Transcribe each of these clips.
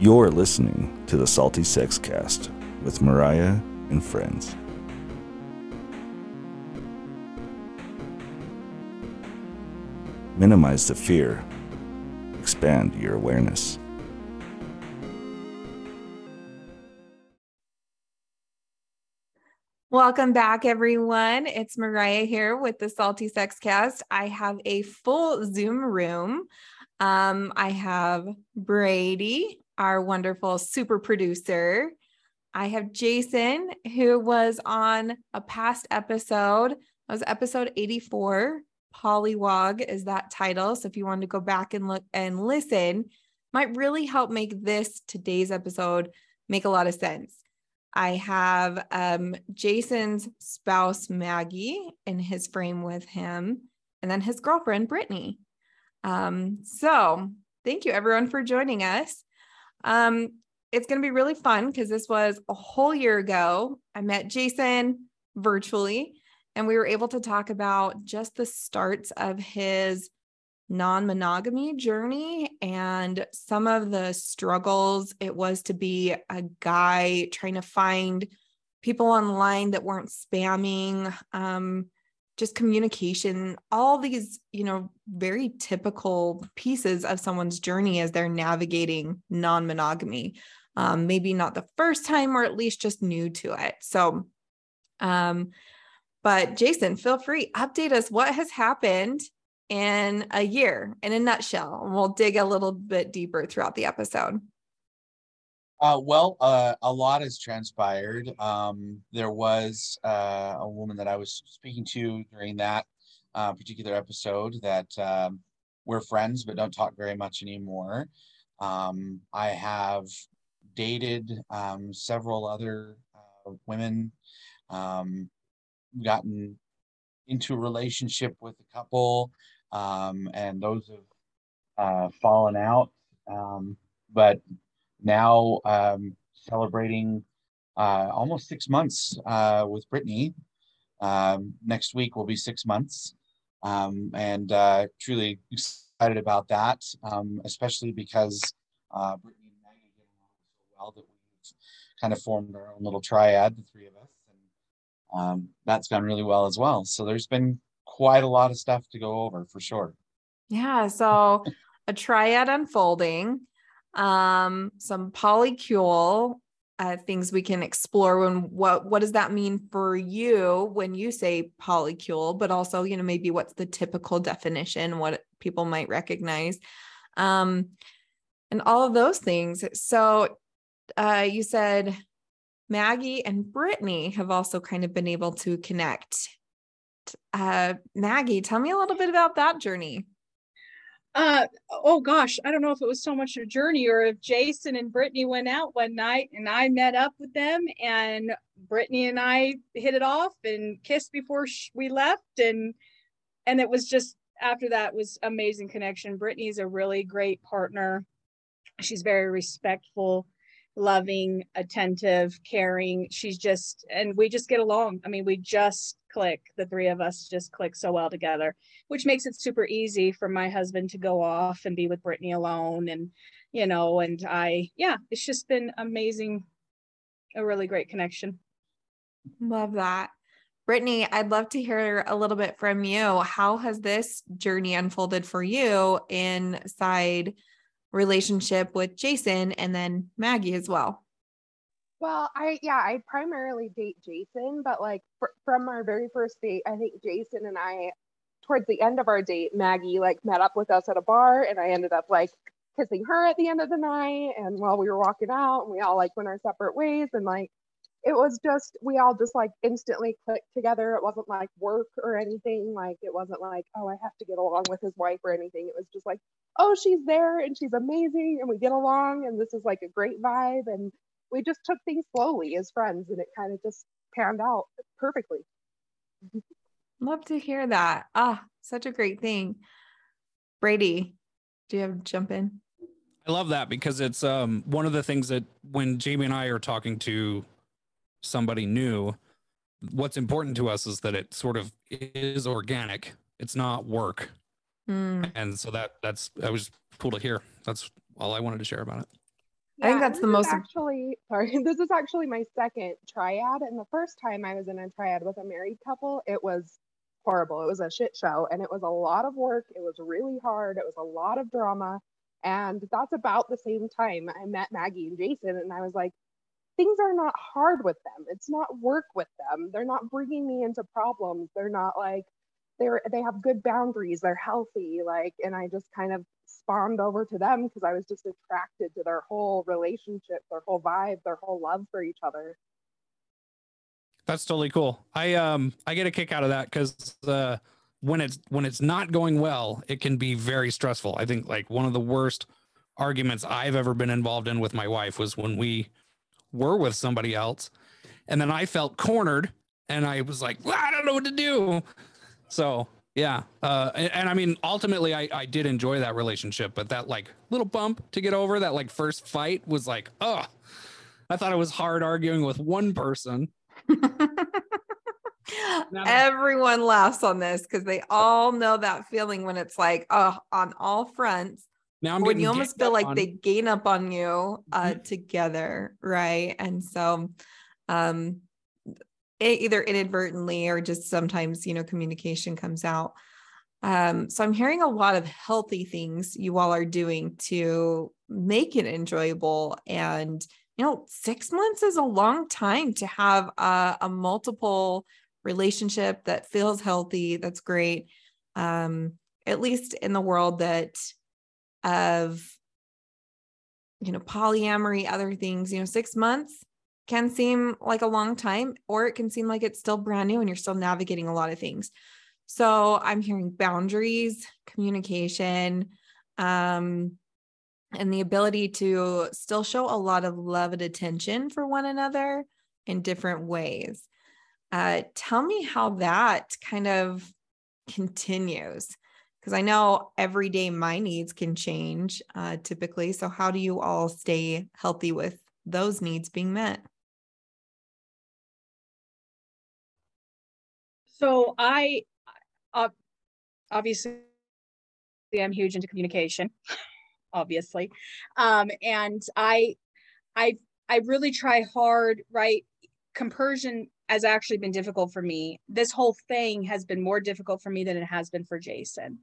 You're listening to the Salty Sex Cast with Mariah and friends. Minimize the fear, expand your awareness. Welcome back, everyone. It's Mariah here with the Salty Sex Cast. I have a full Zoom room. Um, I have Brady, our wonderful super producer. I have Jason, who was on a past episode. It was episode 84. Polywog is that title. So if you want to go back and look and listen, might really help make this today's episode make a lot of sense. I have um, Jason's spouse, Maggie, in his frame with him, and then his girlfriend, Brittany. Um, so, thank you everyone for joining us. Um, it's going to be really fun because this was a whole year ago. I met Jason virtually, and we were able to talk about just the starts of his non monogamy journey and some of the struggles it was to be a guy trying to find people online that weren't spamming, um, just communication, all these, you know, very typical pieces of someone's journey as they're navigating non monogamy. Um, maybe not the first time or at least just new to it. So, um, but Jason, feel free, update us what has happened in a year in a nutshell. And we'll dig a little bit deeper throughout the episode. Uh, well, uh, a lot has transpired. Um, there was uh, a woman that I was speaking to during that uh, particular episode that um, we're friends but don't talk very much anymore. Um, I have dated um, several other uh, women, um, gotten into a relationship with a couple, um, and those have uh, fallen out. But now um, celebrating uh, almost six months uh, with Brittany. Um, next week will be six months, um, and uh, truly excited about that, um, especially because uh, Brittany and Maggie get along so well that we've kind of formed our own little triad, the three of us, and um, that's gone really well as well. So there's been quite a lot of stuff to go over for sure. Yeah. So a triad unfolding, um, some polycule uh, things we can explore when what what does that mean for you when you say polycule but also you know maybe what's the typical definition what people might recognize um and all of those things so uh you said maggie and brittany have also kind of been able to connect uh, Maggie, tell me a little bit about that journey. Uh, oh gosh, I don't know if it was so much a journey or if Jason and Brittany went out one night and I met up with them and Brittany and I hit it off and kissed before we left and and it was just after that was amazing connection. Brittany's a really great partner. She's very respectful loving, attentive, caring. She's just, and we just get along. I mean, we just click. The three of us just click so well together, which makes it super easy for my husband to go off and be with Brittany alone. And, you know, and I, yeah, it's just been amazing. A really great connection. Love that. Brittany, I'd love to hear a little bit from you. How has this journey unfolded for you inside relationship with Jason and then Maggie as well? Well, I yeah, I primarily date Jason, but like fr- from our very first date, I think Jason and I towards the end of our date, Maggie like met up with us at a bar and I ended up like kissing her at the end of the night and while we were walking out and we all like went our separate ways and like it was just we all just like instantly clicked together. It wasn't like work or anything. Like it wasn't like, oh, I have to get along with his wife or anything. It was just like, oh, she's there and she's amazing and we get along and this is like a great vibe. And we just took things slowly as friends and it kind of just panned out perfectly. Love to hear that. Ah, such a great thing. Brady, do you have to jump in? I love that because it's um, one of the things that when Jamie and I are talking to somebody new, what's important to us is that it sort of is organic. It's not work. Mm. And so that that's that was cool to hear. That's all I wanted to share about it. I think that's the most actually sorry. This is actually my second triad, and the first time I was in a triad with a married couple, it was horrible. It was a shit show, and it was a lot of work. It was really hard. It was a lot of drama, and that's about the same time I met Maggie and Jason, and I was like, things are not hard with them. It's not work with them. They're not bringing me into problems. They're not like they're they have good boundaries. They're healthy. Like, and I just kind of spawned over to them because I was just attracted to their whole relationship, their whole vibe, their whole love for each other. That's totally cool. I um I get a kick out of that because uh when it's when it's not going well, it can be very stressful. I think like one of the worst arguments I've ever been involved in with my wife was when we were with somebody else, and then I felt cornered, and I was like, well, I don't know what to do. So yeah, uh, and, and I mean, ultimately, I I did enjoy that relationship, but that like little bump to get over, that like first fight was like, oh, I thought it was hard arguing with one person. Everyone laughs on this because they all know that feeling when it's like, oh, on all fronts. Now I'm when you almost feel like on. they gain up on you uh Mhm. together, right? And so um e- either inadvertently or just sometimes, you know, communication comes out. Um, so I'm hearing a lot of healthy things you all are doing to make it enjoyable. And, you know, six months is a long time to have a, a multiple relationship that feels healthy. That's great. Um, at least in the world that of, you know, polyamory, other things, you know, six months can seem like a long time, or it can seem like it's still brand new and you're still navigating a lot of things. So I'm hearing boundaries, communication, um, and the ability to still show a lot of love and attention for one another in different ways. Uh, tell me how that kind of continues. Because I know every day my needs can change uh, typically. So, how do you all stay healthy with those needs being met? So I, uh, obviously, I'm huge into communication, obviously, um, and I, I, I really try hard. Right, compersion has actually been difficult for me. This whole thing has been more difficult for me than it has been for Jason.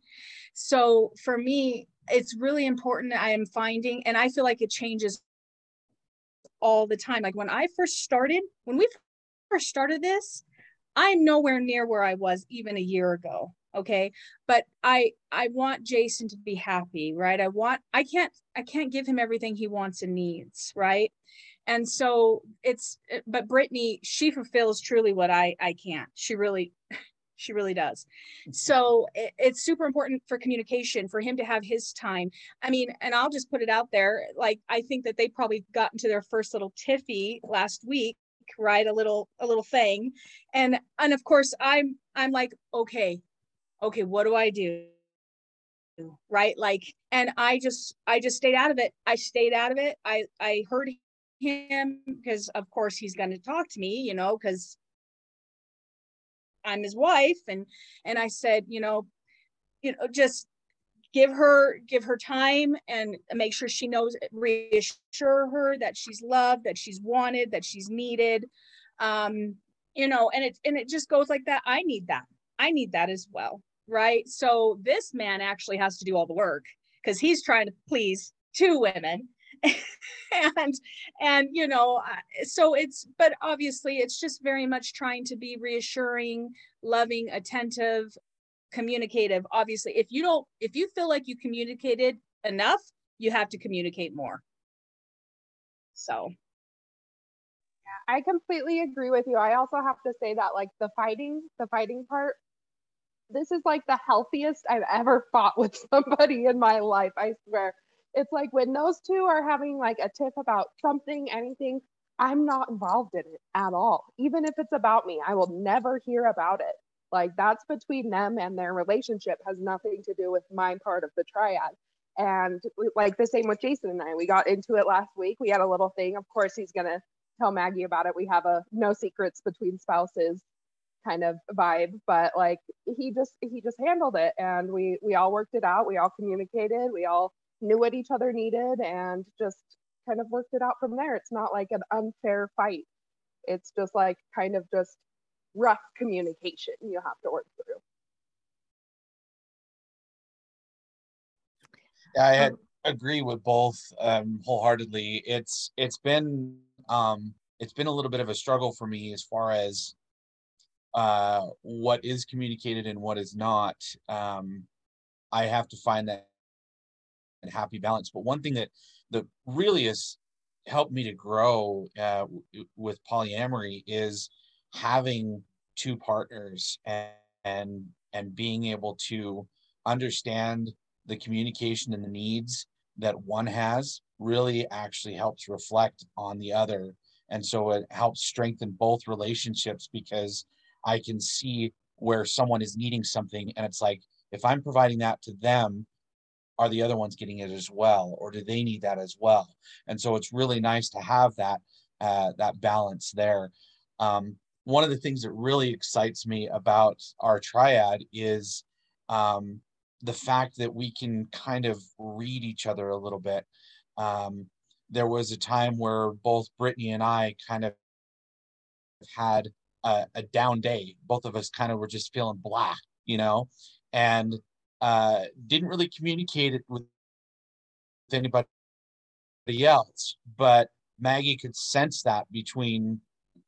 So for me, it's really important. I am finding, and I feel like it changes all the time. Like when I first started, when we first started this, I'm nowhere near where I was even a year ago. Okay. But I I want Jason to be happy, right? I want I can't I can't give him everything he wants and needs, right? And so it's but Brittany, she fulfills truly what I I can't. She really she really does. So it, it's super important for communication for him to have his time. I mean, and I'll just put it out there. Like I think that they probably got into their first little tiffy last week right a little a little thing and and of course i'm i'm like okay okay what do i do right like and i just i just stayed out of it i stayed out of it i i heard him because of course he's going to talk to me you know because i'm his wife and and i said you know you know just give her give her time and make sure she knows reassure her that she's loved that she's wanted that she's needed um you know and it and it just goes like that. I need that. I need that as well right? So this man actually has to do all the work because he's trying to please two women and and you know so it's but obviously it's just very much trying to be reassuring loving attentive communicative obviously if you don't if you feel like you communicated enough you have to communicate more so Yeah, I completely agree with you. I also have to say that like the fighting, the fighting part, this is like the healthiest I've ever fought with somebody in my life. I swear. It's like when those two are having like a tiff about something, anything, I'm not involved in it at all. Even if it's about me, I will never hear about it. Like that's between them and their relationship has nothing to do with my part of the triad. And like the same with Jason and I, we got into it last week. We had a little thing. Of course, he's going to tell Maggie about it. We have a no secrets between spouses kind of vibe, but like he just he just handled it and we we all worked it out. We all communicated. We all knew what each other needed and just kind of worked it out from there. It's not like an unfair fight. It's just like kind of just rough communication you have to work through. Yeah, I had, agree with both um, wholeheartedly. It's it's been um, it's been a little bit of a struggle for me as far as uh, what is communicated and what is not. Um, I have to find that happy balance. But one thing that that really has helped me to grow uh, with polyamory is having two partners and, and and being able to understand the communication and the needs that one has really actually helps reflect on the other and so it helps strengthen both relationships because i can see where someone is needing something and it's like if i'm providing that to them are the other ones getting it as well or do they need that as well and so it's really nice to have that uh, that balance there um, one of the things that really excites me about our triad is um, the fact that we can kind of read each other a little bit. Um, there was a time where both Brittany and I kind of had a, a, down day. Both of us kind of were just feeling blah, you know, and uh, didn't really communicate it with anybody else. But Maggie could sense that between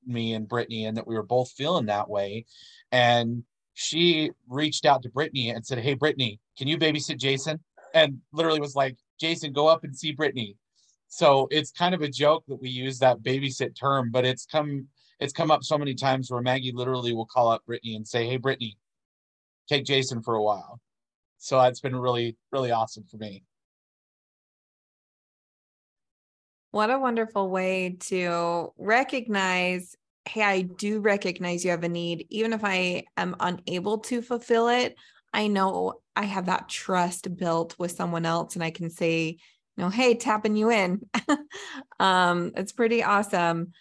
me and Brittany and that we were both feeling that way. And she reached out to Brittany and said, Hey, Brittany, can you babysit Jason? And literally was like, Jason, go up and see Brittany. So it's kind of a joke that we use that babysit term, but it's come it's come up so many times where Maggie literally will call up Brittany and say, Hey, Brittany, take Jason for a while. So that's been really, really awesome for me. What a wonderful way to recognize hey, I do recognize you have a need. Even if I am unable to fulfill it, I know I have that trust built with someone else and I can say, you know, hey, tapping you in. um, it's pretty awesome.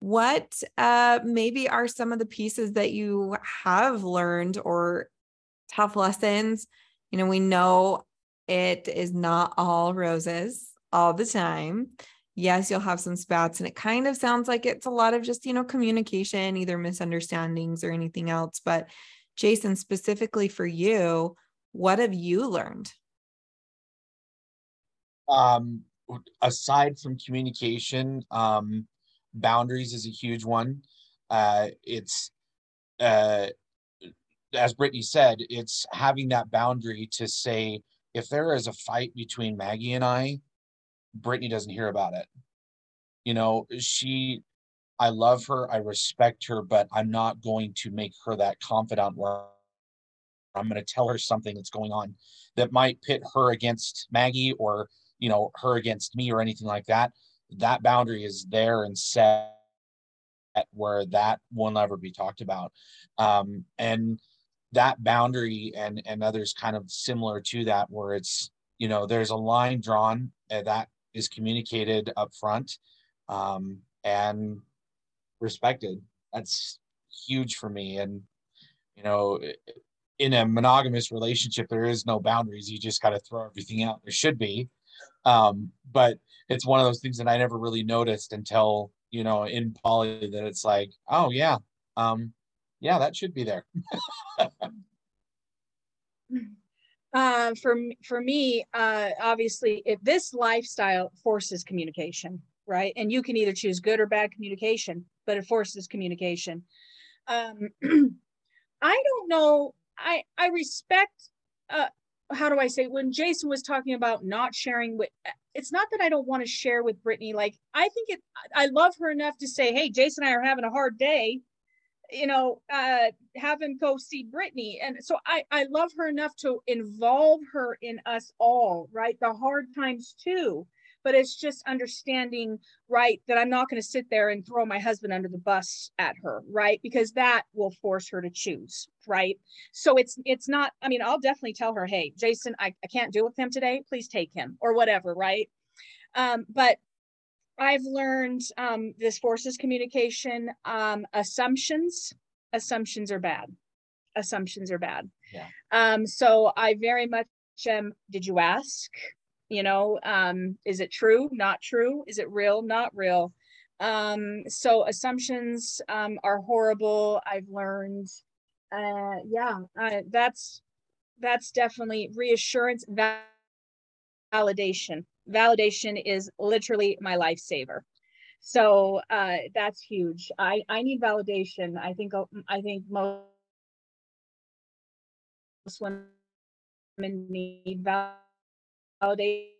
What uh, maybe are some of the pieces that you have learned or tough lessons? You know, we know it is not all roses all the time yes, you'll have some spats. And it kind of sounds like it's a lot of just, you know, communication, either misunderstandings or anything else. But Jason, specifically for you, what have you learned? Um, aside from communication, um, boundaries is a huge one. Uh, it's, uh, as Brittany said, it's having that boundary to say, if there is a fight between Maggie and I, Brittany doesn't hear about it. You know, she, I love her, I respect her, but I'm not going to make her that confidant where I'm going to tell her something that's going on that might pit her against Maggie or, you know, her against me or anything like that. That boundary is there and set where that will never be talked about. Um, and that boundary and and others kind of similar to that where it's you know there's a line drawn that is communicated up front um, and respected. That's huge for me. And, you know, in a monogamous relationship, there is no boundaries. You just got to throw everything out. There should be. Um, but it's one of those things that I never really noticed until, you know, in poly that it's like, oh, yeah, um, yeah, that should be there. uh, for for me, uh, obviously, if this lifestyle forces communication, right? And you can either choose good or bad communication, but it forces communication. Um, I don't know. I I respect. Uh, how do I say? When Jason was talking about not sharing with, it's not that I don't want to share with Brittany. Like I think it. I love her enough to say, "Hey, Jason and I are having a hard day." You know, uh, have him go see Brittany. And so I, I love her enough to involve her in us all, right? The hard times too. But it's just understanding, right, that I'm not going to sit there and throw my husband under the bus at her, right? Because that will force her to choose, right? So it's it's not, I mean, I'll definitely tell her, hey, Jason, I, I can't deal with him today. Please take him or whatever, right? Um, but I've learned um, this forces communication. Um, assumptions, assumptions are bad. Assumptions are bad. Yeah. Um, so I very much am. Did you ask? you know um is it true not true is it real not real um so assumptions um are horrible i've learned uh yeah uh, that's that's definitely reassurance validation validation is literally my lifesaver. So uh that's huge. I i need validation. I think i think most women need validation and um and that's important.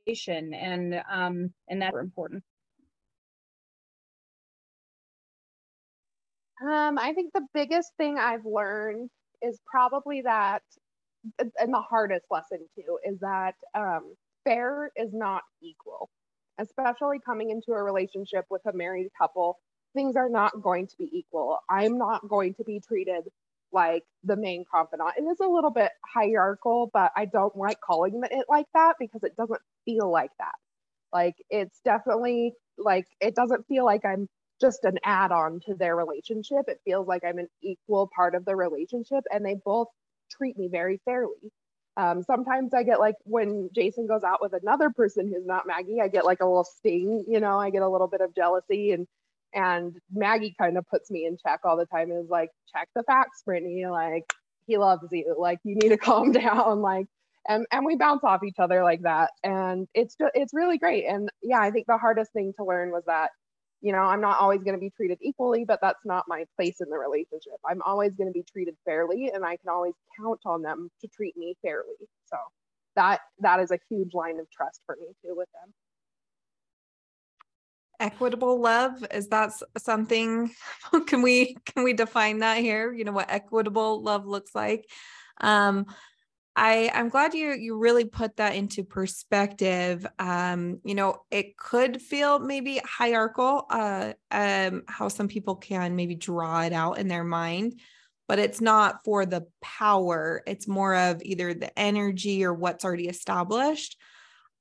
Um i think the biggest thing i've learned is probably that and the hardest lesson too is that um fair is not equal especially coming into a relationship with a married couple things are not going to be equal i'm not going to be treated like the main confidant. It is a little bit hierarchical, but I don't like calling it like that because it doesn't feel like that. Like it's definitely like it doesn't feel like I'm just an add-on to their relationship. It feels like I'm an equal part of the relationship and they both treat me very fairly. Um, sometimes I get like when Jason goes out with another person who's not Maggie, I get like a little sting, you know, I get a little bit of jealousy and and Maggie kind of puts me in check all the time is like, check the facts, Brittany. Like, he loves you. Like, you need to calm down. Like, and, and we bounce off each other like that. And it's just, it's really great. And yeah, I think the hardest thing to learn was that, you know, I'm not always going to be treated equally, but that's not my place in the relationship. I'm always going to be treated fairly and I can always count on them to treat me fairly. So that, that is a huge line of trust for me too with them equitable love is that something can we can we define that here you know what equitable love looks like um i i'm glad you you really put that into perspective um you know it could feel maybe hierarchical uh um how some people can maybe draw it out in their mind but it's not for the power it's more of either the energy or what's already established.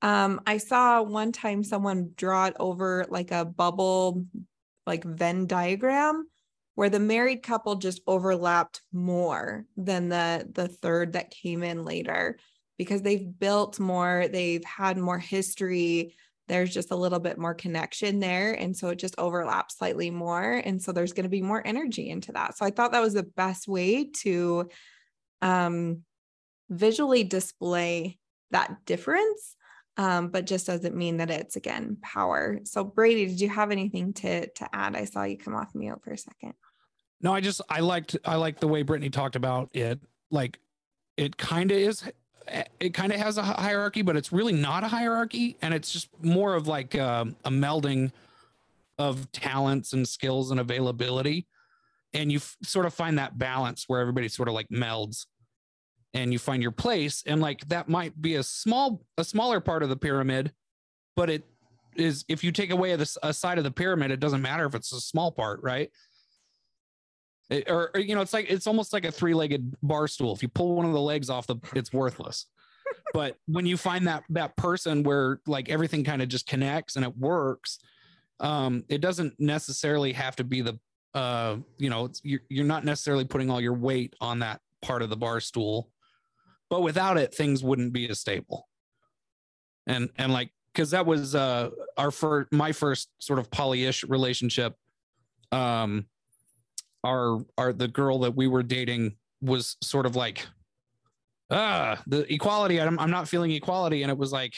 Um, I saw one time someone draw it over like a bubble, like Venn diagram, where the married couple just overlapped more than the the third that came in later because they've built more, they've had more history. There's just a little bit more connection there. And so it just overlaps slightly more. And so there's going to be more energy into that. So I thought that was the best way to um, visually display that difference um, but just doesn't mean that it's again power. So Brady, did you have anything to to add? I saw you come off mute for a second. No, I just I liked I like the way Brittany talked about it. Like it kind of is it kind of has a hierarchy, but it's really not a hierarchy, and it's just more of like a, um, a melding of talents and skills and availability, and you f- sort of find that balance where everybody sort of like melds and you find your place. And like that might be a small a smaller part of the pyramid but it is if you take away this a side of the pyramid it doesn't matter if it's a small part right it, or, or, you know it's like it's almost like a three-legged bar stool. If you pull one of the legs off the it's worthless. But when you find that that person where like everything kind of just connects and it works um it doesn't necessarily have to be the uh you know you're, you're not necessarily putting all your weight on that part of the bar stool. But without it things wouldn't be as stable. And and like because that was uh our first my first sort of polyish relationship um our our the girl that we were dating was sort of like ah the equality I'm, I'm not feeling equality and it was like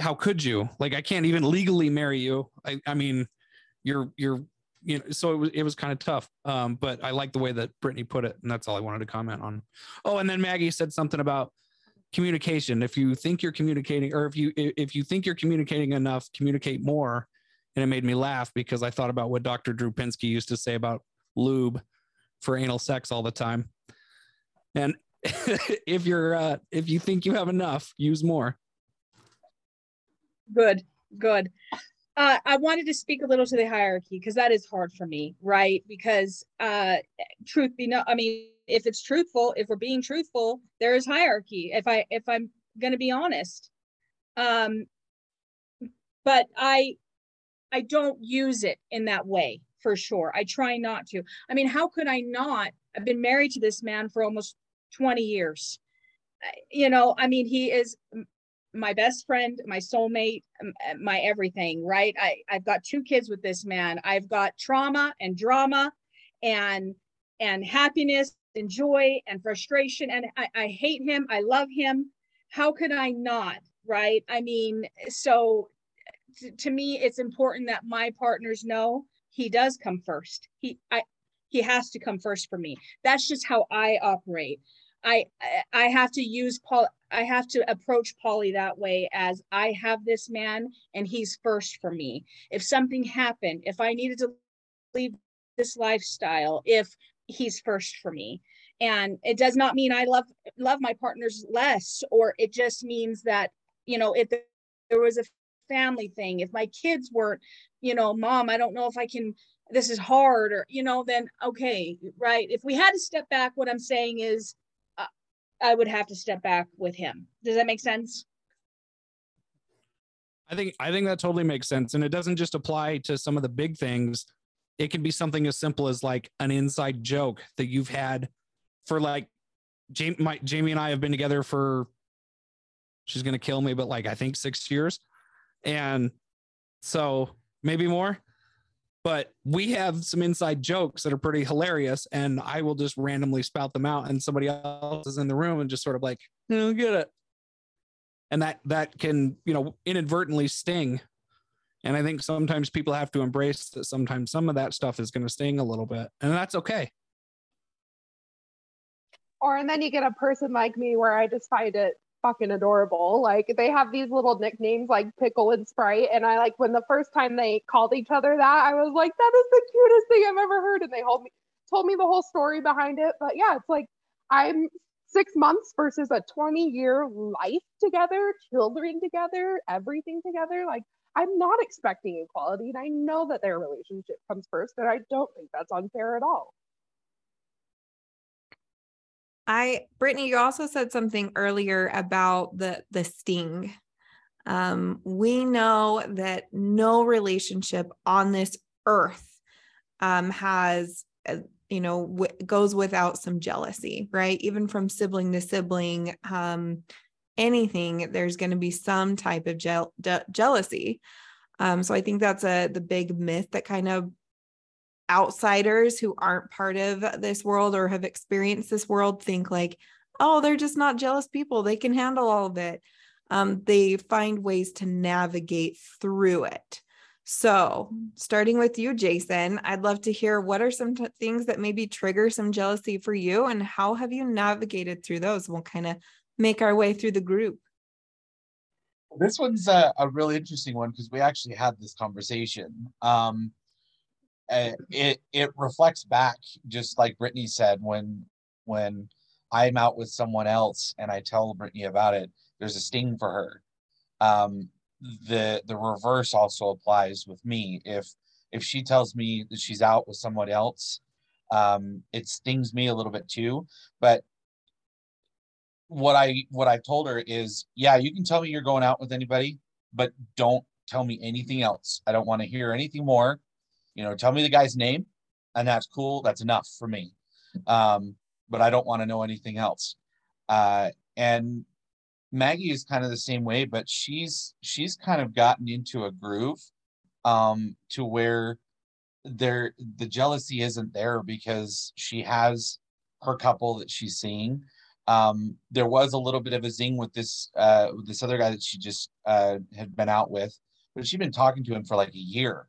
how could you like i can't even legally marry you i i mean you're you're you know, so it was it was kind of tough. Um, but I like the way that Brittany put it, and that's all I wanted to comment on. Oh, and then Maggie said something about communication. If you think you're communicating, or if you if you think you're communicating enough, communicate more. And it made me laugh because I thought about what Dr. Drew Pinsky used to say about lube for anal sex all the time. And if you're uh, if you think you have enough, use more. Good, good uh, I wanted to speak a little to the hierarchy because that is hard for me, right? Because uh, truth be no, I mean, if it's truthful, if we're being truthful, there is hierarchy. If I if I'm going to be honest, um, but I I don't use it in that way for sure. I try not to. I mean, how could I not? I've been married to this man for almost 20 years. You know, I mean, he is my best friend, my soulmate, eh, my everything, right? I, I've got two kids with this man. I've got trauma and drama and and happiness and joy and frustration. And I, I hate him. I love him. How could I not? Right. I mean, so to me, it's important that my partners know he does come first. He I he has to come first for me. That's just how I operate. I I have to use Paul. I have to approach poly that way as I have this man and he's first for me. If something happened, if I needed to leave this lifestyle, if he's first for me. And it does not mean I love love my partners less, or it just means that, you know, if there was a family thing, if my kids weren't, you know, mom, I don't know if I can this is hard or you know then okay right if we had to step back what i'm saying is uh, I would have to step back with him. Does that make sense? I think I think that totally makes sense, and it doesn't just apply to some of the big things. It can be something as simple as like an inside joke that you've had for like Jamie. My, Jamie and I have been together for. She's gonna kill me, but like I think six years, and so maybe more but we have some inside jokes that are pretty hilarious and i will just randomly spout them out and somebody else is in the room and just sort of like i don't get it. And that that can you know inadvertently sting. And i think sometimes people have to embrace that sometimes some of that stuff is going to sting a little bit and that's okay. Or and then you get a person like me where i just find it fucking adorable. Like they have these little nicknames like Pickle and Sprite. And I like when the first time they called each other that, I was like, that is the cutest thing I've ever heard. And they told me told me the whole story behind it. But yeah, it's like I'm six months versus a 20 year life together, children together, everything together. Like I'm not expecting equality. And I know that their relationship comes first. And I don't think that's unfair at all. I Brittany, you also said something earlier about the the sting. Um, we know that no relationship on this earth um, has, uh, you know, w- goes without some jealousy, right? Even from sibling to sibling, um, anything, there's going to be some type of je- de- jealousy. Um, so I think that's a the big myth that kind of outsiders who aren't part of this world or have experienced this world think like oh they're just not jealous people. They can handle all of it. Um, they find ways to navigate through it. So starting with you jason i'd love to hear what are some t- things that maybe trigger some jealousy for you and how have you navigated through those? We'll kind of make our way through the group. This one's a, a really interesting one because we actually had this conversation. Um, it it reflects back just like Brittany said when when I'm out with someone else and I tell Brittany about it, there's a sting for her. Um, the the reverse also applies with me. If if she tells me that she's out with someone else, um, it stings me a little bit too. But what I what I told her is, yeah, you can tell me you're going out with anybody, but don't tell me anything else. I don't want to hear anything more you know, tell me the guy's name, and that's cool. That's enough for me. Um, but I don't want to know anything else. Uh, and Maggie is kind of the same way, but she's she's kind of gotten into a groove um, to where there the jealousy isn't there because she has her couple that she's seeing. Um, there was a little bit of a zing with this uh, this other guy that she just uh, had been out with, but she'd been talking to him for like a year.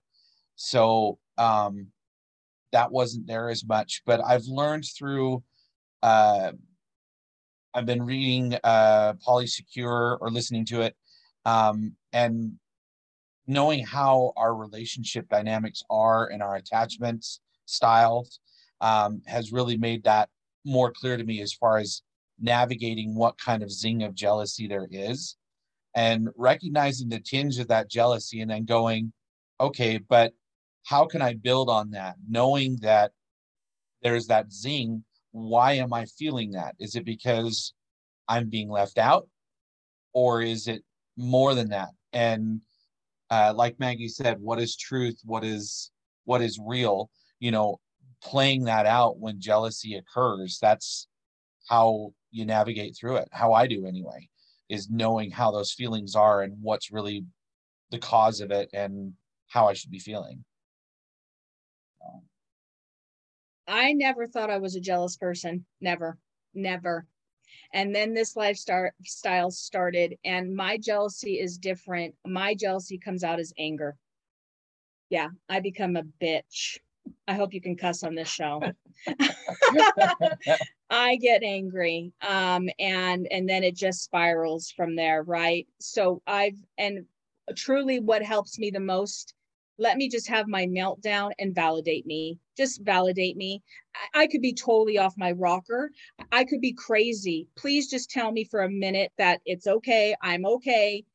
So um, that wasn't there as much. But I've learned through, uh, I've been reading uh, Polysecure or listening to it, um, and knowing how our relationship dynamics are and our attachments styles um, has really made that more clear to me as far as navigating what kind of zing of jealousy there is and recognizing the tinge of that jealousy and then going okay but how can I build on that? Knowing that there's that zing, why am I feeling that? Is it because I'm being left out? Or is it more than that? And uh, like Maggie said, what is truth? What is what is real? You know, playing that out when jealousy occurs. That's how you navigate through it. How I do anyway. is knowing how those feelings are and what's really the cause of it and how I should be feeling. I never thought I was a jealous person. Never, never. And then this lifestyle style started, and my jealousy is different. My jealousy comes out as anger. Yeah, I become a bitch. I hope you can cuss on this show. I get angry, um, and and then it just spirals from there, right? So I've and truly, what helps me the most let me just have my meltdown and validate me just validate me. I, could be totally off my rocker. I could be crazy. Please just tell me for a minute that it's okay i'm okay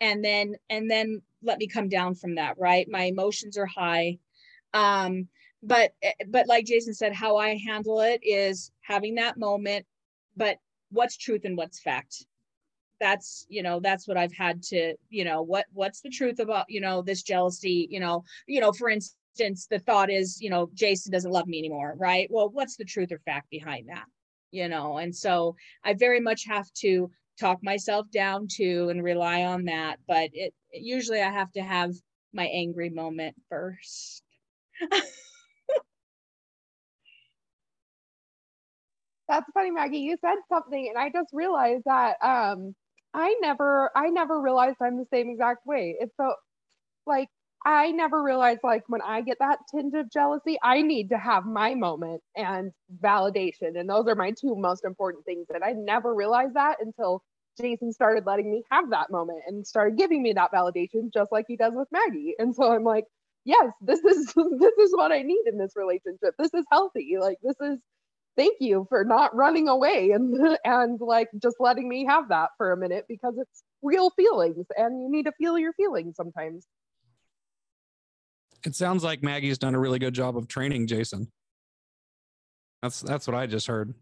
and then and then let me come down from that right? My emotions are high. Um but but like jason said how i handle it is having that moment but what's truth and what's fact that's you know that's what i've had to you know what what's the truth about you know this jealousy you know you know for instance the thought is you know jason doesn't love me anymore right? Well what's the truth or fact behind that you know? And so i very much have to talk myself down to and rely on that but it usually i have to have my angry moment first. That's funny, Maggie. You said something, and I just realized that um, I never I never realized I'm the same exact way. It's so like I never realized like when I get that tinge of jealousy, I need to have my moment and validation. And those are my two most important things. And I never realized that until Jason started letting me have that moment and started giving me that validation just like he does with Maggie. And so I'm like, yes, this is this is what I need in this relationship. This is healthy. Like this is thank you for not running away and and like just letting me have that for a minute because it's real feelings and you need to feel your feelings sometimes. It sounds like maggie's done a really good job of training jason. That's that's what i just heard.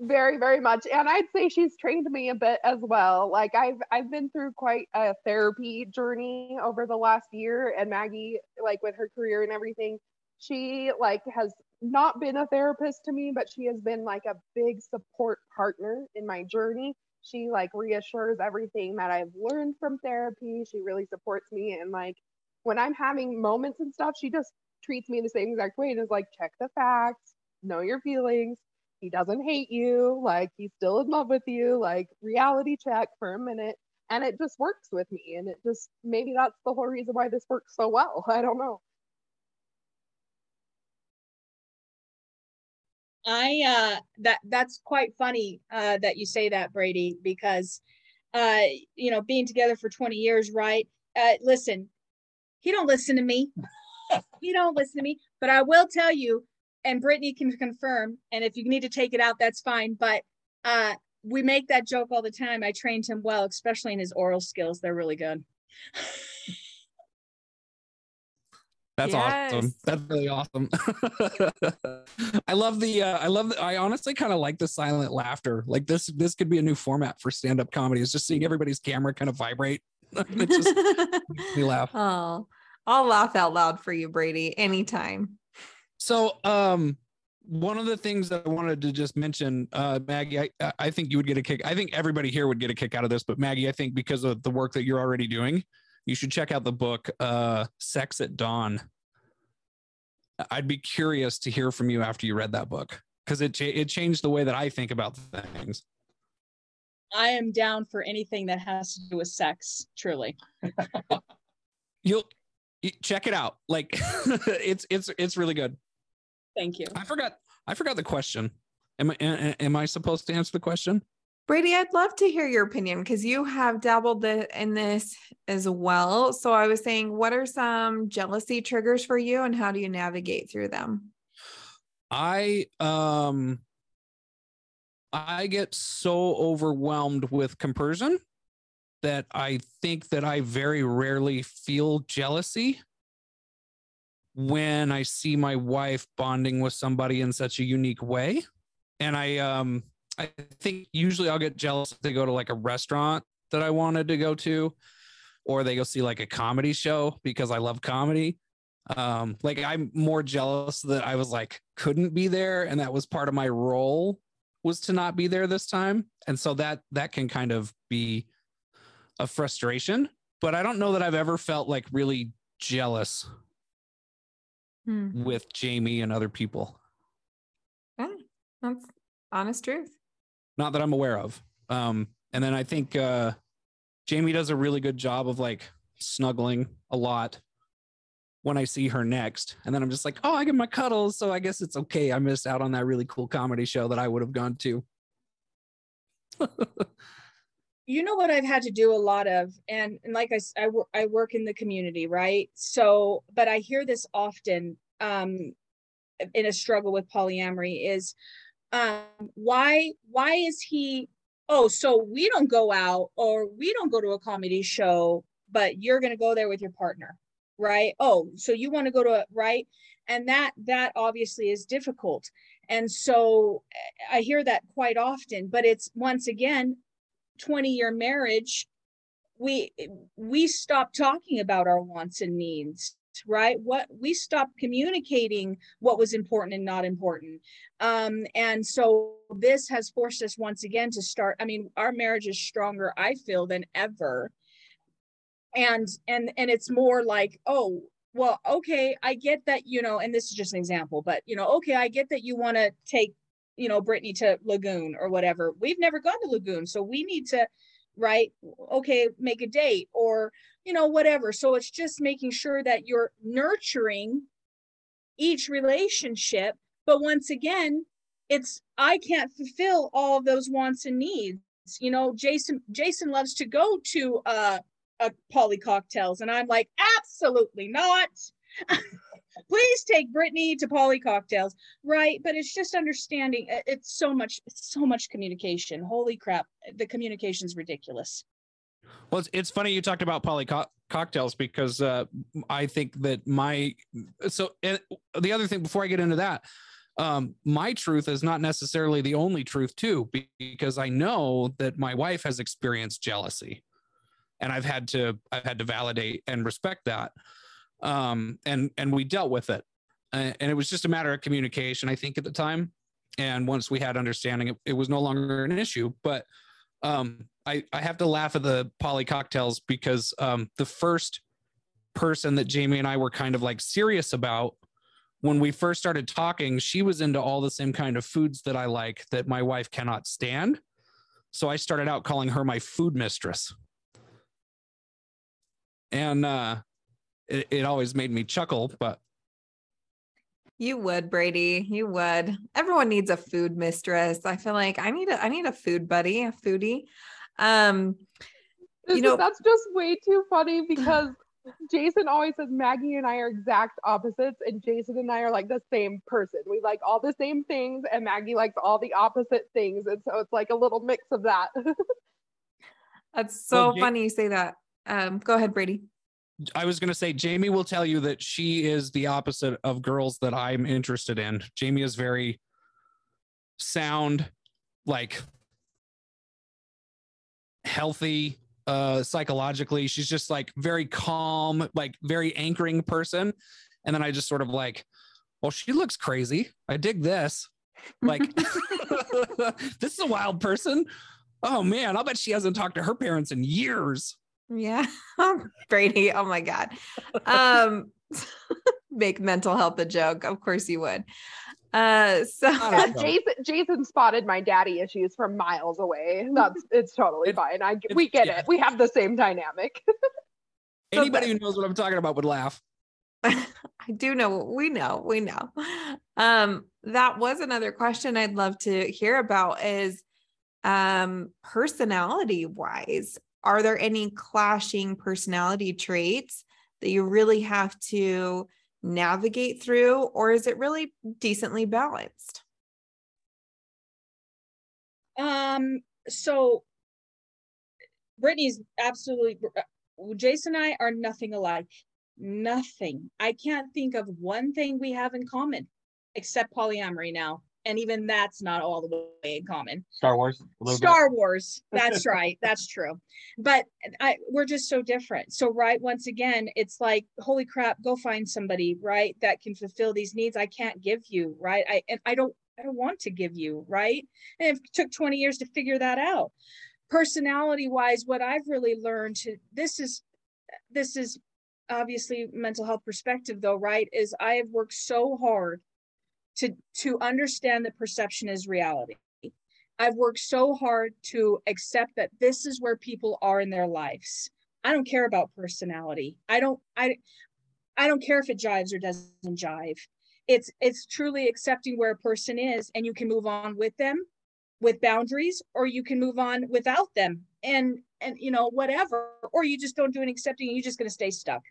Very very much. And i'd say she's trained me a bit as well. Like i've i've been through quite a therapy journey over the last year and maggie like with her career and everything she like has not been a therapist to me, but she has been like a big support partner in my journey. She like reassures everything that I've learned from therapy. She really supports me. And like when I'm having moments and stuff, she just treats me the same exact way and is like, check the facts, know your feelings. He doesn't hate you. Like he's still in love with you. Like reality check for a minute. And it just works with me. And it just maybe that's the whole reason why this works so well. I don't know. I uh that that's quite funny uh that you say that Brady because uh you know being together for 20 years right? Uh listen he don't listen to me. He don't listen to me. But I will tell you and Brittany can confirm and if you need to take it out that's fine but uh we make that joke all the time. I trained him well especially in his oral skills. They're really good That's yes. awesome. That's really awesome. I love the uh, I love the, I honestly kind of like the silent laughter. Like this this could be a new format for stand-up comedy. Is just seeing everybody's camera kind of vibrate. it just makes me laugh. Oh, I'll laugh out loud for you, Brady, anytime. So um one of the things that I wanted to just mention, uh, Maggie, I, I think you would get a kick. I think everybody here would get a kick out of this, but Maggie, I think because of the work that you're already doing, you should check out the book uh, Sex at Dawn. I'd be curious to hear from you after you read that book because it it changed the way that I think about things. I am down for anything that has to do with sex. Truly, you'll check it out. Like it's it's it's really good. Thank you. I forgot I forgot the question. Am I am I supposed to answer the question? Brady, I'd love to hear your opinion because you have dabbled the, in this as well. So I was saying, what are some jealousy triggers for you and how do you navigate through them? I um I get so overwhelmed with compersion that I think that I very rarely feel jealousy when I see my wife bonding with somebody in such a unique way. And I um I think usually I'll get jealous if they go to like a restaurant that I wanted to go to, or they go see like a comedy show because I love comedy. Um, like I'm more jealous that I was like couldn't be there, and that was part of my role was to not be there this time, and so that that can kind of be a frustration, but I don't know that I've ever felt like really jealous Hmm. with Jamie and other people. Yeah, that's honest truth. Not that I'm aware of. Um, and then I think uh, Jamie does a really good job of like snuggling a lot when I see her next. And then I'm just like, oh, I get my cuddles. So I guess it's okay. I missed out on that really cool comedy show that I would have gone to. you know what I've had to do a lot of, and, and like I, wor- I work in the community, right? So, but I hear this often um, in a struggle with polyamory is um, why why is he? Oh, so we don't go out or we don't go to a comedy show, but you're going to go there with your partner, right? Oh, so you want to go to a right, and that that obviously is difficult. And so I hear that quite often, but it's once again 20 year marriage we we stop talking about our wants and needs right? What we stopped communicating what was important and not important. Um and so this has forced us once again to start i mean our marriage is stronger i feel than ever. And and and it's more like oh well okay i get that you know and this is just an example but you know okay i get that you want to take you know brittany to lagoon or whatever. We've never gone to lagoon so we need to right okay make a date or you know whatever. So it's just making sure that you're nurturing each relationship. But once again it's i can't fulfill all of those wants and needs. You know jason jason loves to go to uh a poly cocktails and i'm like absolutely not. Please take brittany to poly cocktails. Right? But it's just understanding it's so much it's so much communication. Holy crap the communication's ridiculous Well, it's, it's funny you talked about poly co- cocktails because uh, I think that my so the other thing before I get into that, um, my truth is not necessarily the only truth too, because I know that my wife has experienced jealousy, and I've had to I've had to validate and respect that, um, and and we dealt with it, and, and it was just a matter of communication, I think, at the time, and once we had understanding, it, it was no longer an issue, but um, I, I have to laugh at the poly cocktails because um, the first person that Jamie and I were kind of like serious about when we first started talking, she was into all the same kind of foods that I like that my wife cannot stand. So I started out calling her my food mistress. And uh, it, it always made me chuckle, but You would, Brady. You would. Everyone needs a food mistress. I feel like I need a I need a food buddy, a foodie. Um, This You know- is, that's just way too funny because Jason always says Maggie and I are exact opposites, and Jason and I are like the same person. We like all the same things, and Maggie likes all the opposite things, and so it's like a little mix of that. that's so Well, funny you say that. Um, go ahead, Brady. I was going to say, Jamie will tell you that she is the opposite of girls that I'm interested in. Jamie is very sound, like healthy, uh, psychologically. She's just like very calm, like very anchoring person. And then I just sort of like, well, she looks crazy. I dig this. Like, this is a wild person. Oh man, I'll bet she hasn't talked to her parents in years. Yeah. Brady. Oh my God. Um make mental health a joke. Of course you would. Uh so Yeah. Jason Jason spotted my daddy issues from miles away. That's it's totally It's- fine. I we get yeah. it. We have the same dynamic. Anybody that- who knows what I'm talking about would laugh. I do know we know, we know. Um that was another question I'd love to hear about is um personality wise, are there any clashing personality traits that you really have to navigate through or is it really decently balanced? Um, so Brittany's absolutely uh, Jason and I are nothing alike. Nothing. I can't think of one thing we have in common except polyamory now. And even that's not all the way in common. Star Wars. Little bit. Star Wars. That's right. That's true. But I we're just so different. So right, once again, it's like, holy crap, go find somebody, right, that can fulfill these needs I can't give you, right? I and I don't I don't want to give you, right? And it took 20 years to figure that out. personality wise what i've really learned to this is this is obviously mental health perspective though right is i have worked so hard to to understand that perception is reality. I've worked so hard to accept that this is where people are in their lives. I don't care about personality. I don't i i don't care if it jives or doesn't jive. It's it's truly accepting where a person is and you can move on with them with boundaries or you can move on without them and and you know whatever or you just don't do an accepting you're just going to stay stuck.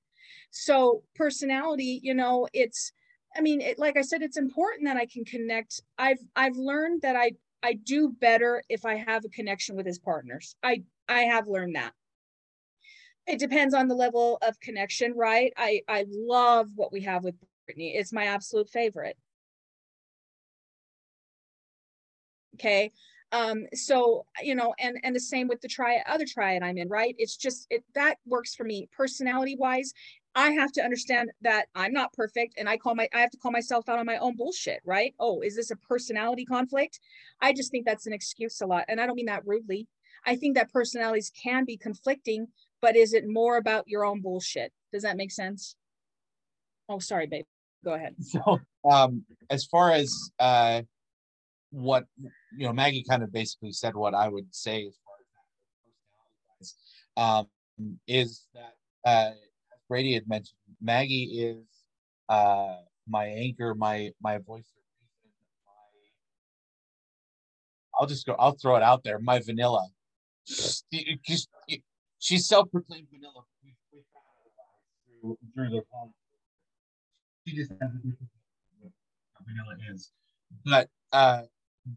So personality you know it's i mean it, like i said it's important that i can connect. I've i've learned that i i do better if i have a connection with his partners. I i have learned that. It depends on the level of connection right? I i love what we have with brittany. It's my absolute favorite. Okay? Um so you know and and the same with the try other triad i'm in right? It's just it that works for me. Personality wise i have to understand that i'm not perfect and i call my i have to call myself out on my own bullshit right? Oh is this a personality conflict? I just think that's an excuse a lot and i don't mean that rudely. I think that personalities can be conflicting but is it more about your own bullshit? Does that make sense? Oh sorry babe. Go ahead. So um as far as uh what you know maggie kind of basically said what i would say as far as that um is that uh brady had mentioned maggie is uh my anchor my my voice my i'll just go i'll throw it out there my vanilla. She's, she's self-proclaimed vanilla through, through the she just has a vanilla is. But uh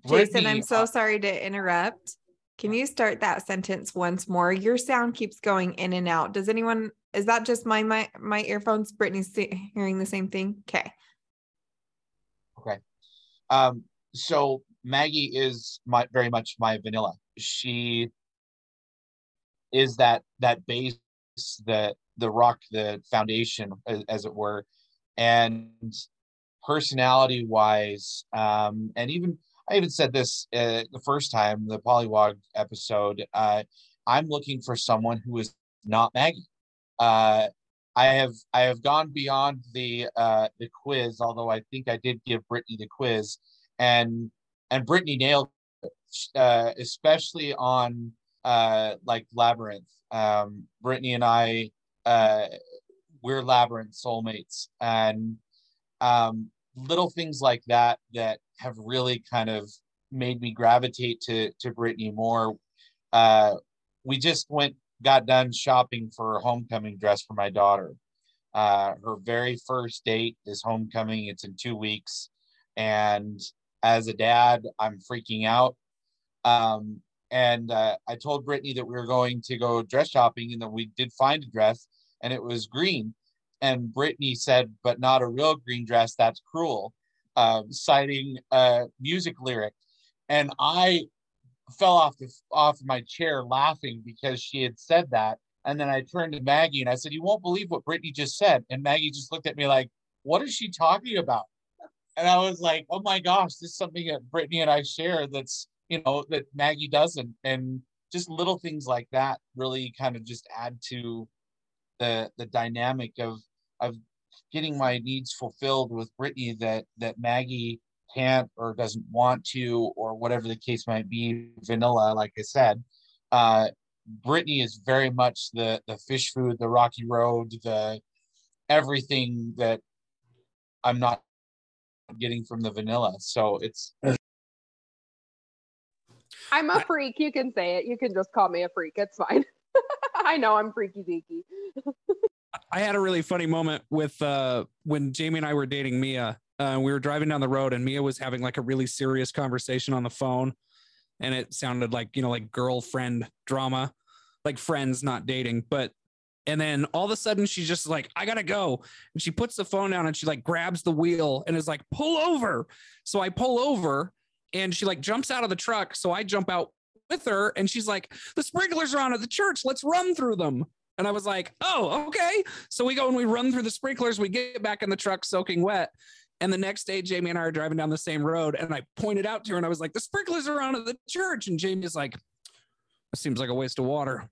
Jason, I'm so uh, sorry to interrupt. Can you start that sentence once more? Your sound keeps going in and out. Does anyone, is that just my, my, my earphones? Brittany's hearing the same thing? Okay. Okay. Um, so Maggie is my very much my vanilla. She is that that base, the the rock, the foundation, as, as it were, and personality wise, um, and even I even said this uh, the first time the Polywog episode. Uh, I'm looking for someone who is not Maggie. Uh, I have I have gone beyond the uh, the quiz, although I think I did give Brittany the quiz, and and Brittany nailed it, uh, especially on uh, like Labyrinth. Um, Brittany and I, uh, we're Labyrinth soulmates, and um, little things like that that have really kind of made me gravitate to to Brittany more. Uh, we just went got done shopping for a homecoming dress for my daughter. Uh, her very first date is homecoming. It's in two weeks, and as a dad, I'm freaking out. Um, and uh, I told Brittany that we were going to go dress shopping, and that we did find a dress, and it was green. And Brittany said, "But not a real green dress. That's cruel." um, citing a music lyric, and I fell off the off my chair laughing because she had said that. And then I turned to Maggie and I said, "You won't believe what Brittany just said." And Maggie just looked at me like, "What is she talking about?" And I was like, "Oh my gosh, this is something that Brittany and I share. That's you know that Maggie doesn't." And just little things like that really kind of just add to the the dynamic of of getting my needs fulfilled with Brittany that that Maggie can't or doesn't want to or whatever the case might be vanilla like i said uh brittany is very much the the fish food the rocky road the everything that i'm not getting from the vanilla so it's I'm a freak. You can say it. You can just call me a freak. It's fine. I know I'm freaky deaky. I had a really funny moment with uh, when Jamie and I were dating Mia. Uh, we were driving down the road, and Mia was having like a really serious conversation on the phone, and it sounded like you know like girlfriend drama, like friends not dating. But and then all of a sudden she's just like, I gotta go, and she puts the phone down and she like grabs the wheel and is like, pull over. So I pull over, and she like jumps out of the truck. So I jump out with her, and she's like, the sprinklers are on at the church. Let's run through them. And I was like, oh, okay. So we go and we run through the sprinklers. We get back in the truck soaking wet. And the next day, Jamie and I are driving down the same road. And I pointed out to her and I was like, the sprinklers are on at the church. And Jamie's like, that Seems like a waste of water.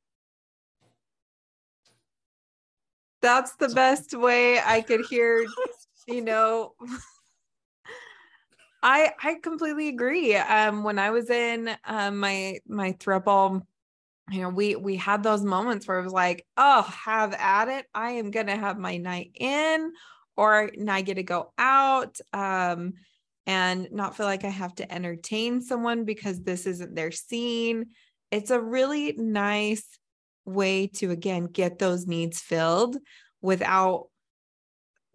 That's the best way I could hear, you know. I I completely agree. Um when I was in um my my throuple, you know, we we had those moments where it was like, oh, have at it. I am gonna have my night in or I get to go out. Um and not feel like I have to entertain someone because this isn't their scene. It's a really nice way to, again, get those needs filled without,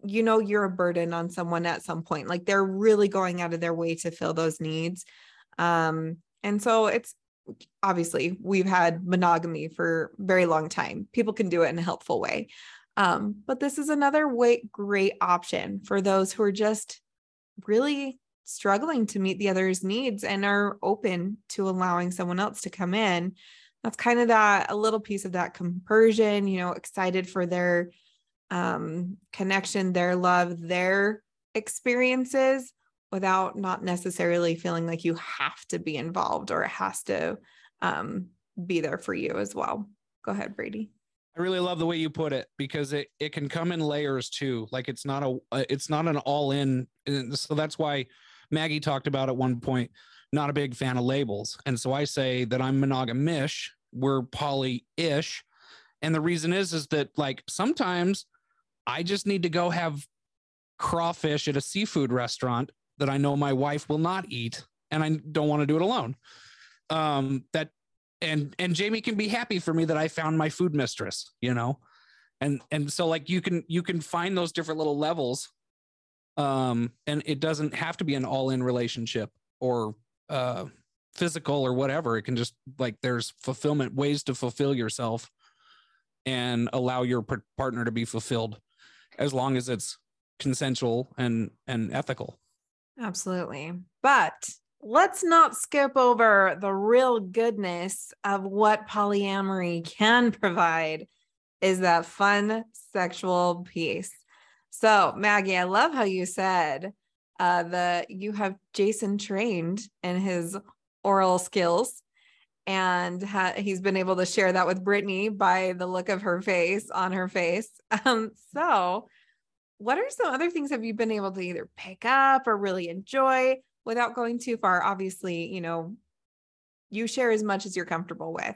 you know, you're a burden on someone at some point. Like they're really going out of their way to fill those needs. Um, and so it's obviously we've had monogamy for very long time. People can do it in a helpful way. Um, but this is another way, great option for those who are just really struggling to meet the other's needs and are open to allowing someone else to come in that's kind of that a little piece of that compersion you know excited for their um, connection their love their experiences without not necessarily feeling like you have to be involved or it has to um, be there for you as well go ahead brady I really love the way you put it because it it can come in layers too. Like it's not a it's not an all in. So that's why Maggie talked about at one point, not a big fan of labels. And so I say that I'm monogamish, we're poly ish. And the reason is, is that like sometimes I just need to go have crawfish at a seafood restaurant that I know my wife will not eat and I don't want to do it alone. Um, that and and Jamie can be happy for me that I found my food mistress, you know. And and so like you can you can find those different little levels um and it doesn't have to be an all-in relationship or uh physical or whatever it can just like there's fulfillment ways to fulfill yourself and allow your partner to be fulfilled as long as it's consensual and and ethical absolutely but let's not skip over the real goodness of what polyamory can provide is that fun sexual piece so, Maggie, I love how you said uh, that you have Jason trained in his oral skills and ha- he's been able to share that with Brittany by the look of her face on her face. Um, so, what are some other things have you been able to either pick up or really enjoy without going too far? Obviously, you know, you share as much as you're comfortable with,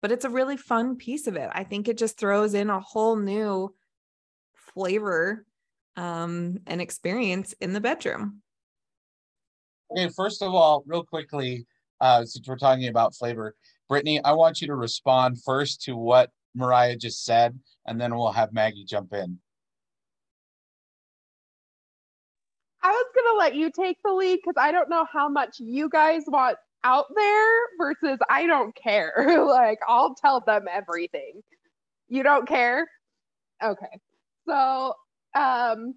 but it's a really fun piece of it. I think it just throws in a whole new flavor um, an experience in the bedroom. Okay, first of all, real quickly, uh, since we're talking about flavor, Brittany, I want you to respond first to what Mariah just said, and then we'll have Maggie jump in. I was gonna let you take the lead because I don't know how much you guys want out there versus I don't care. like I'll tell them everything. You don't care? Okay. So um,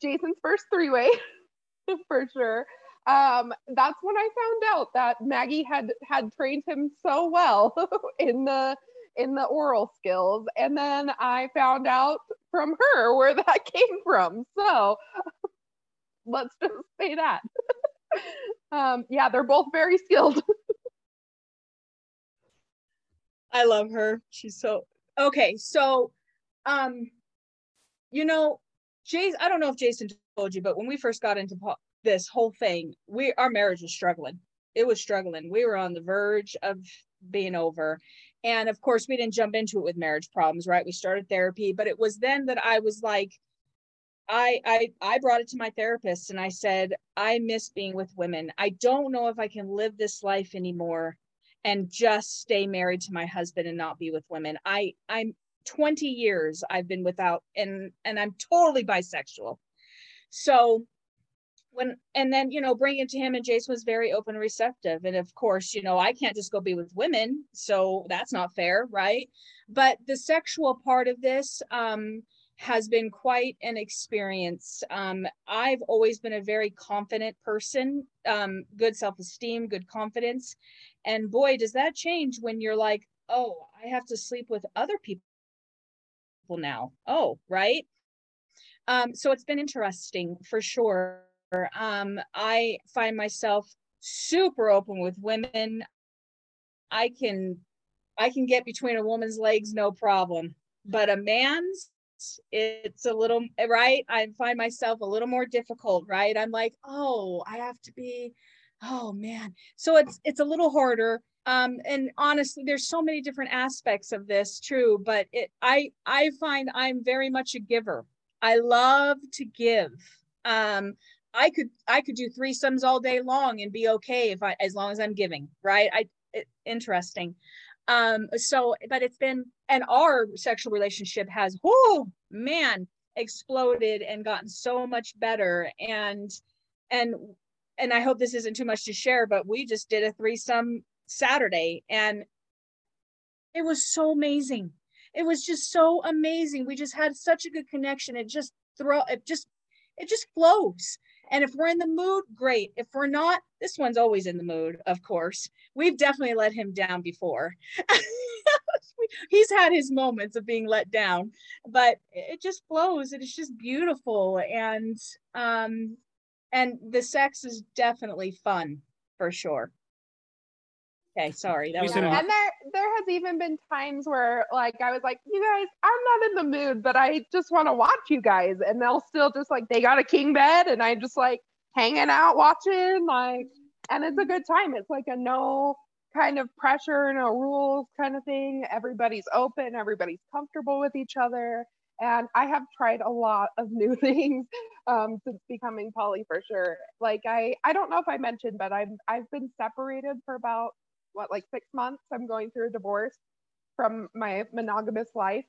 Jason's first three way for sure. Um, that's when I found out that Maggie had had trained him so well in the in the oral skills, and then I found out from her where that came from. So let's just say that. um, yeah, they're both very skilled. I love her. She's so okay. So, um, you know, Jason, I don't know if Jason told you, but when we first got into this whole thing, we our marriage was struggling. It was struggling. We were on the verge of being over. And of course, we didn't jump into it with marriage problems, right? We started therapy, but it was then that I was like, I I I brought it to my therapist and I said, I miss being with women. I don't know if I can live this life anymore and just stay married to my husband and not be with women. I I'm 20 years I've been without and and I'm totally bisexual. So when and then you know bring it to him and Jason was very open and receptive and of course you know I can't just go be with women so that's not fair right but the sexual part of this um has been quite an experience um I've always been a very confident person um good self-esteem good confidence and boy does that change when you're like oh I have to sleep with other people people now. Oh, right. Um, so it's been interesting for sure. Um, I find myself super open with women. I can I can get between a woman's legs no problem, but a man's it's a little right. I find myself a little more difficult, right? I'm like, oh, I have to be, oh man. So it's it's a little harder. Um, and honestly, there's so many different aspects of this, true, but it I I find I'm very much a giver. I love to give. Um, I could I could do threesomes all day long and be okay if I as long as I'm giving, right? I it, interesting. Um, so but it's been and our sexual relationship has oh man exploded and gotten so much better and and and I hope this isn't too much to share, but we just did a threesome Saturday and it was so amazing. It was just so amazing. We just had such a good connection. It just throw it just it just flows. And if we're in the mood, great. If we're not, this one's always in the mood, of course. We've definitely let him down before. He's had his moments of being let down, but it just flows it's just beautiful. And um and the sex is definitely fun for sure. Okay, sorry. That was and there there has even been times where like I was like, you guys, I'm not in the mood, but I just want to watch you guys. And they'll still just like they got a king bed and I just like hanging out watching, like and it's a good time. It's like a no kind of pressure, no rules kind of thing. Everybody's open, everybody's comfortable with each other. And I have tried a lot of new things um, since becoming poly for sure. Like I, I don't know if I mentioned, but I've I've been separated for about what like six months i'm going through a divorce from my monogamous life.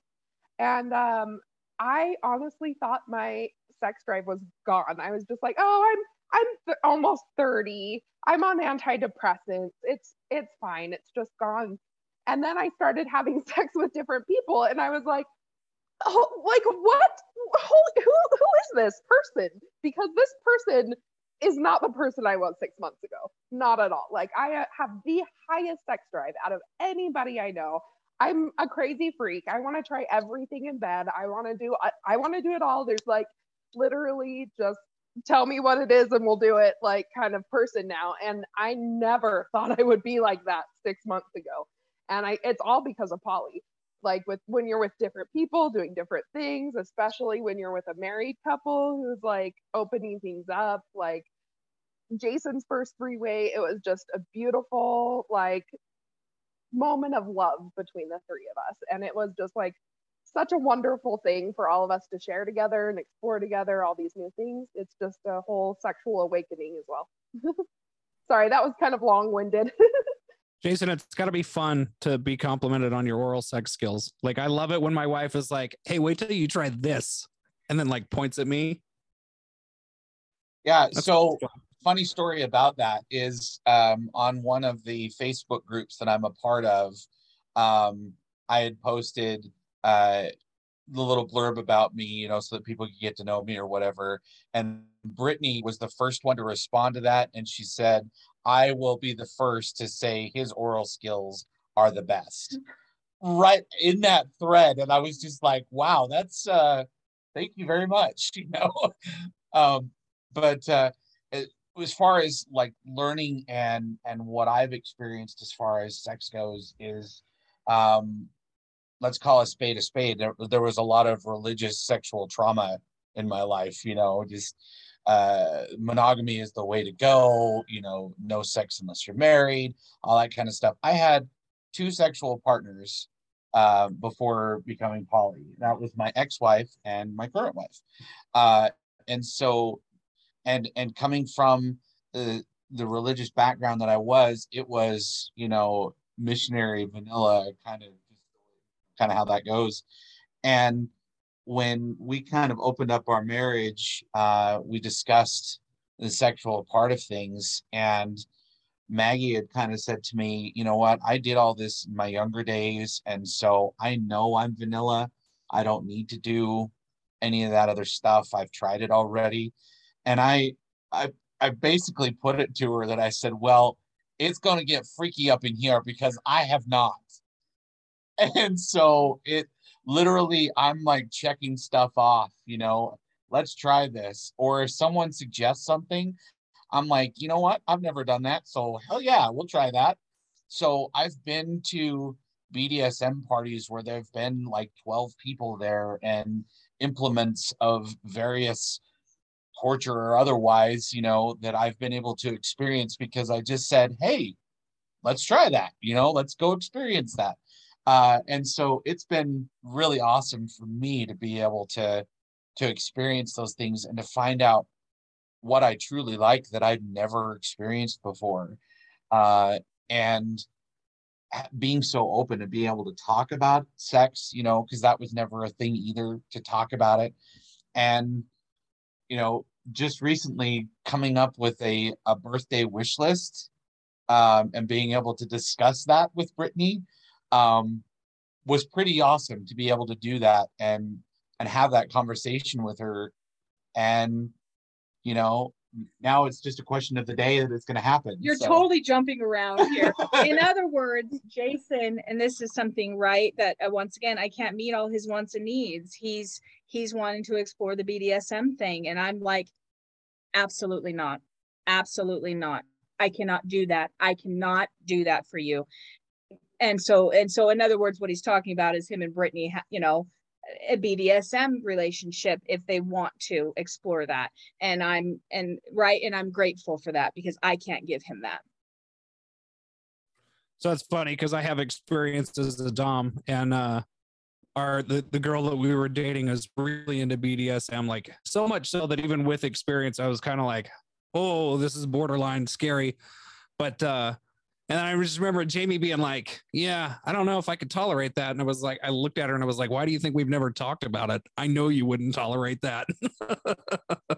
And um i honestly thought my sex drive was gone. I was just like oh i'm i'm th- almost 30 i'm on antidepressants. It's it's fine. It's just gone. And then i started having sex with different people and i was like oh like what? Who, who, who is this person? Because this person is not the person I was six months ago. Not at all. Like I uh, have the highest sex drive out of anybody I know. I'm a crazy freak. I want to try everything in bed. I want to do I, I want to do it all. There's like literally just tell me what it is and we'll do it like kind of person now. And I never thought I would be like that 6 months ago. And I it's all because of Poly like with when you're with different people doing different things especially when you're with a married couple who's like opening things up like jason's first three way it was just a beautiful like moment of love between the three of us. And it was just like such a wonderful thing for all of us to share together and explore together all these new things. It's just a whole sexual awakening as well. Sorry that was kind of long-winded Jason, it's got to be fun to be complimented on your oral sex skills. Like, I love it when my wife is like, "Hey, wait till you try this," and then like points at me. Yeah. That's so, funny story about that is um, on one of the Facebook groups that I'm a part of, um, I had posted uh, the little blurb about me, you know, so that people could get to know me or whatever. And Brittany was the first one to respond to that, and she said, I will be the first to say his oral skills are the best. Right in that thread. And I was just like, wow, that's uh thank you very much, you know. um, but uh as far as like learning and and what I've experienced as far as sex goes is um let's call a spade a spade. There, there was a lot of religious sexual trauma in my life, you know, just uh, monogamy is the way to go, you know, no sex unless you're married, all that kind of stuff. I had two sexual partners uh, before becoming poly. That was my ex-wife and my current wife. Uh, and so, and and coming from the the religious background that I was, it was you know missionary vanilla kind of kind of how that goes, and when we kind of opened up our marriage, uh, we discussed the sexual part of things. And Maggie had kind of said to me, you know what, I did all this in my younger days. And so I know I'm vanilla. I don't need to do any of that other stuff. I've tried it already. And I, I, I basically put it to her that I said, well, it's going to get freaky up in here because I have not. And so it, literally I'm like checking stuff off, you know, let's try this. Or if someone suggests something, I'm like, you know what? I've never done that. So hell yeah, we'll try that. So I've been to BDSM parties where there've been like 12 people there and implements of various torture or otherwise, you know, that I've been able to experience because I just said, hey, let's try that, you know, let's go experience that. Uh, and so it's been really awesome for me to be able to to experience those things and to find out what I truly like that I've never experienced before. Uh, and being so open and being able to talk about sex, you know, because that was never a thing either to talk about it. And, you know, just recently coming up with a, a birthday wish list um, and being able to discuss that with Brittany um, was pretty awesome to be able to do that and and have that conversation with her and you know now it's just a question of the day that it's going to happen. You're so. totally jumping around here. In other words, Jason, and this is something right that uh, once again I can't meet all his wants and needs. He's he's wanting to explore the BDSM thing, and I'm like, absolutely not, absolutely not. I cannot do that. I cannot do that for you. And so and so, in other words, what he's talking about is him and Brittany, you know, a BDSM relationship if they want to explore that. And I'm and right and I'm grateful for that because I can't give him that. So it's funny because I have experience as a dom and uh our the, the girl that we were dating is really into BDSM, like so much so that even with experience, I was kind of like, oh, this is borderline scary. But uh and I just remember Jamie being like, Yeah, I don't know if I could tolerate that. And I was like, I looked at her and I was like, Why do you think we've never talked about it? I know you wouldn't tolerate that.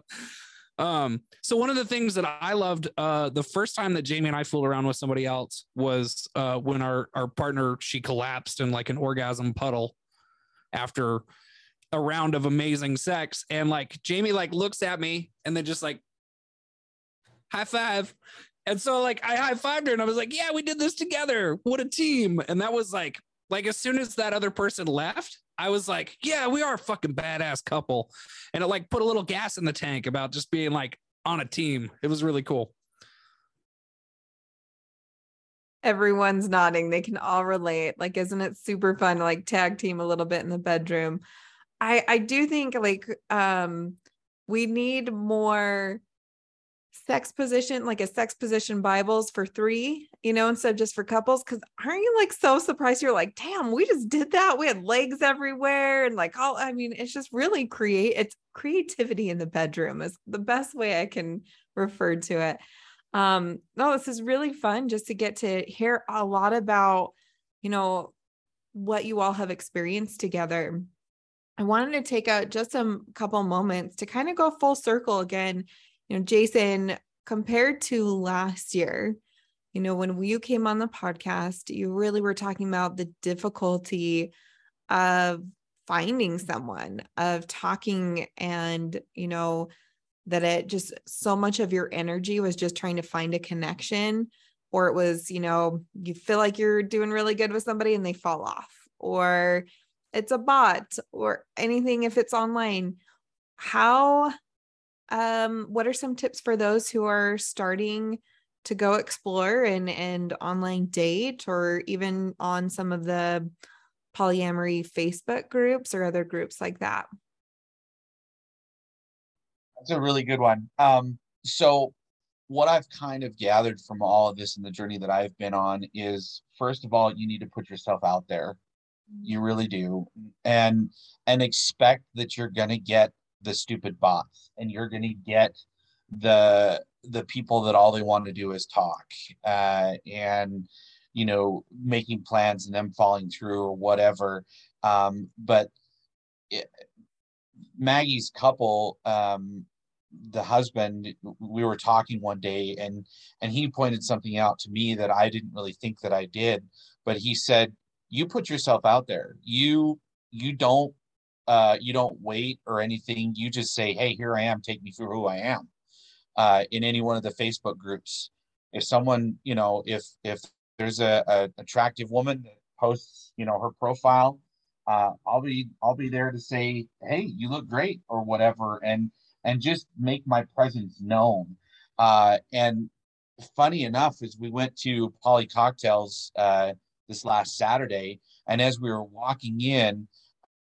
um, so one of the things that I loved uh the first time that Jamie and I fooled around with somebody else was uh when our our partner she collapsed in like an orgasm puddle after a round of amazing sex. And like Jamie like looks at me and then just like high five and so like I high fived her and I was like, yeah, we did this together. What a team. And that was like, like as soon as that other person left, I was like, yeah, we are a fucking badass couple. And it like put a little gas in the tank about just being like on a team. It was really cool. Everyone's nodding. They can all relate. Like, isn't it super fun to like tag team a little bit in the bedroom? I I do think like um we need more sex position, like a sex position Bibles for three, you know, instead of just for couples. Cause aren't you like so surprised? You're like, damn, we just did that. We had legs everywhere. And like, all, I mean, it's just really create, it's creativity in the bedroom is the best way I can refer to it. Um, no, this is really fun just to get to hear a lot about, you know, what you all have experienced together. I wanted to take out just a couple moments to kind of go full circle again you know, Jason, compared to last year, you know, when you came on the podcast, you really were talking about the difficulty of finding someone, of talking, and, you know, that it just so much of your energy was just trying to find a connection, or it was, you know, you feel like you're doing really good with somebody and they fall off, or it's a bot, or anything if it's online. How um, what are some tips for those who are starting to go explore and and online date or even on some of the polyamory Facebook groups or other groups like that? That's a really good one. Um, so what I've kind of gathered from all of this and the journey that I've been on is first of all, you need to put yourself out there. You really do. And and expect that you're gonna get the stupid bots and you're going to get the the people that all they want to do is talk uh, and you know making plans and them falling through or whatever. Um, but it, maggie's couple um, the husband we were talking one day and and he pointed something out to me that i didn't really think that i did but he said you put yourself out there. You you don't uh, you don't wait or anything. You just say, "Hey, here I am. Take me through who I am." Uh, in any one of the Facebook groups, if someone, you know, if if there's a, a attractive woman that posts, you know, her profile, uh, I'll be I'll be there to say, "Hey, you look great" or whatever, and and just make my presence known. Uh, and funny enough, as we went to Poly Cocktails uh, this last Saturday. And as we were walking in,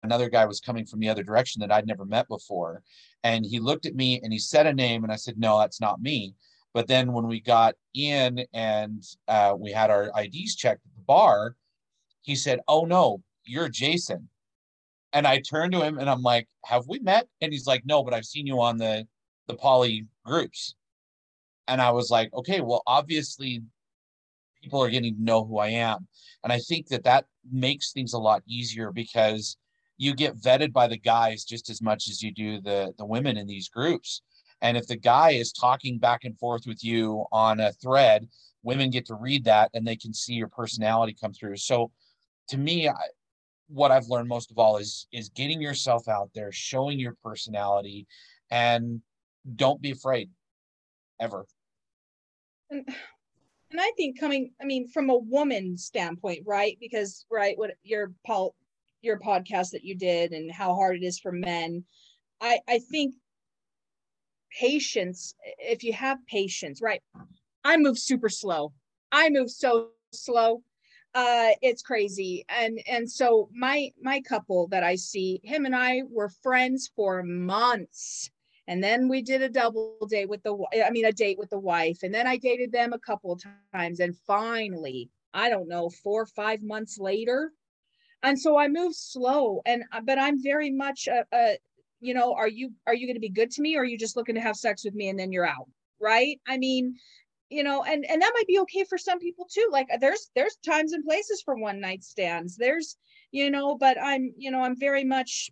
another guy was coming from the other direction that I'd never met before. And he looked at me and he said a name, and I said, No, that's not me. But then when we got in and uh, we had our IDs checked at the bar, he said, Oh, no, you're Jason. And I turned to him and I'm like, Have we met? And he's like, No, but I've seen you on the the poly groups. And I was like, Okay, well, obviously people are getting to know who I am. And I think that that makes things a lot easier because you get vetted by the guys just as much as you do the the women in these groups. And if the guy is talking back and forth with you on a thread, women get to read that and they can see your personality come through. So to me, I, what I've learned most of all is is getting yourself out there, showing your personality, and don't be afraid ever. And, and I think coming, I mean, from a woman standpoint, right? Because right, what your Paul, your podcast that you did, and how hard it is for men. I I think patience. If you have patience, right? I move super slow. I move so slow uh it's crazy and and so my my couple that i see him and i were friends for months and then we did a double date with the i mean a date with the wife and then i dated them a couple of times and finally i don't know four or five months later and so i move slow and uh, but i'm very much a, a you know are you are you going to be good to me or are you just looking to have sex with me and then you're out? Right? I mean you know and and that might be okay for some people too. Like uh, there's there's times and places for one night stands. There's you know but i'm you know i'm very much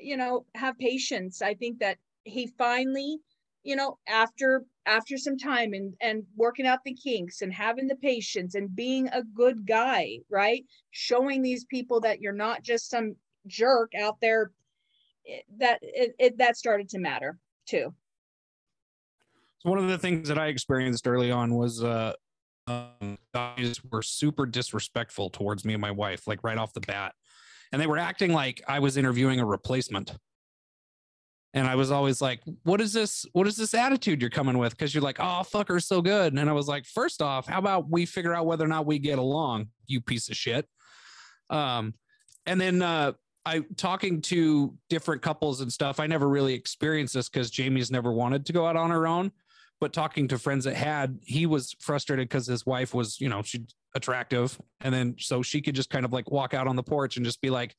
you know have patience. I think that he finally you know after after some time and and working out the kinks and having the patience and being a good guy right? Showing these people that you're not just some jerk out there eh, that it, it that started to matter too. So one of the things that I experienced early on was uh, um, guys were super disrespectful towards me and my wife, like right off the bat, and they were acting like I was interviewing a replacement. And I was always like, "What is this? What is this attitude you're coming with?" Because you're like, "Oh, fuck her so good." And I was like, first off, how about we figure out whether or not we get along, you piece of shit." Um, and then uh, I talking to different couples and stuff. I never really experienced this because Jamie's never wanted to go out on her own but talking to friends that had, he was frustrated because his wife was, you know, she attractive. And then so she could just kind of like walk out on the porch and just be like,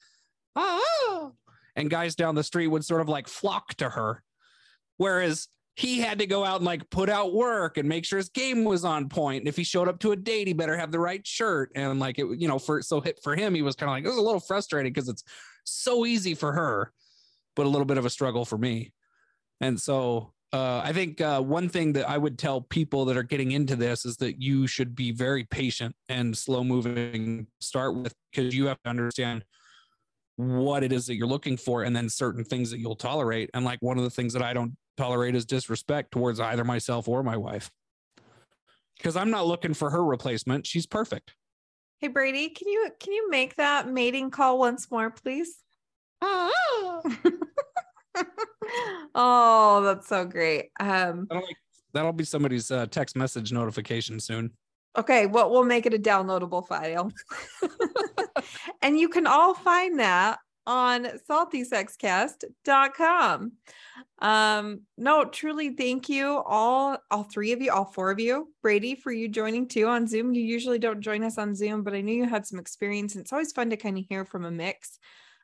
ah, and guys down the street would sort of like flock to her. Whereas he had to go out and like put out work and make sure his game was on point. And if he showed up to a date, he better have the right shirt. And like it, you know, for so hit for him, he was kind of like, it was a little frustrating because it's so easy for her, but a little bit of a struggle for me. And so uh, I think uh, one thing that I would tell people that are getting into this is that you should be very patient and slow moving. Start with because you have to understand what it is that you're looking for, and then certain things that you'll tolerate. And like one of the things that I don't tolerate is disrespect towards either myself or my wife, because I'm not looking for her replacement. She's perfect. Hey Brady, can you can you make that mating call once more, please? Oh. oh, that's so great. Um, that'll, that'll be somebody's uh, text message notification soon. Okay, well, we'll make it a downloadable file. and you can all find that on saltysexcast.com. Um, no, truly thank you all, all three of you, all four of you. Brady, for you joining too on Zoom. You usually don't join us on Zoom, but I knew you had some experience. And it's always fun to kind of hear from a mix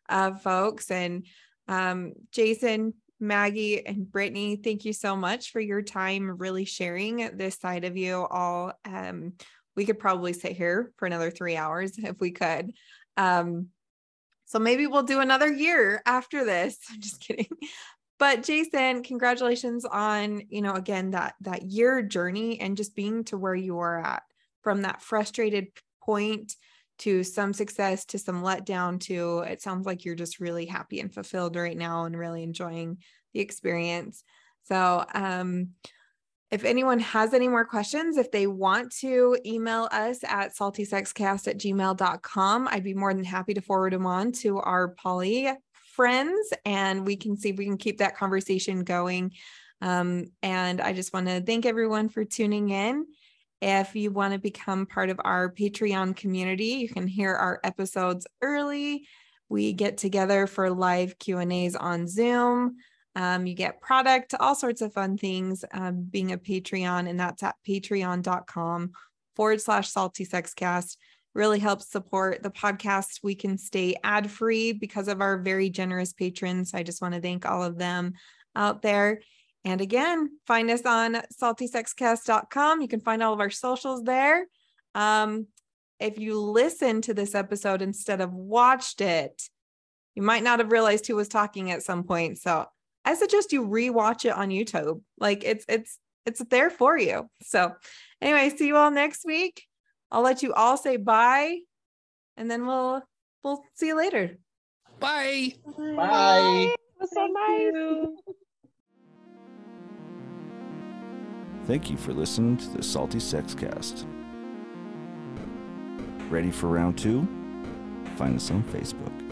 of folks. And um, Jason, Maggie, and Brittany, thank you so much for your time really sharing this side of you all. Um, we could probably sit here for another three hours if we could. Um, so maybe we'll do another year after this. I'm just kidding. But Jason, congratulations on, you know, again, that that year journey and just being to where you are at from that frustrated point to some success to some letdown to it sounds like you're just really happy and fulfilled right now and really enjoying the experience so um if anyone has any more questions, if they want to email us at saltysexcast at gmail.com, I'd be more than happy to forward them on to our poly friends and we can see if we can keep that conversation going. Um, and I just want to thank everyone for tuning in If you want to become part of our Patreon community, you can hear our episodes early. We get together for live Q&As on Zoom. Um, you get product, all sorts of fun things um, being a Patreon, and that's at patreon.com forward slash salty sexcast. Really helps support the podcast. We can stay ad free because of our very generous patrons. I just want to thank all of them out there. And again, find us on saltysexcast.com. You can find all of our socials there. Um, if you listened to this episode instead of watched it, you might not have realized who was talking at some point. So I suggest you rewatch it on YouTube. Like it's it's it's there for you. So anyway, see you all next week. I'll let you all say bye and then we'll we'll see you later. Bye. Bye. It was so nice. Thank you for listening to the Salty Sex Cast. Ready for round two? Find us on Facebook.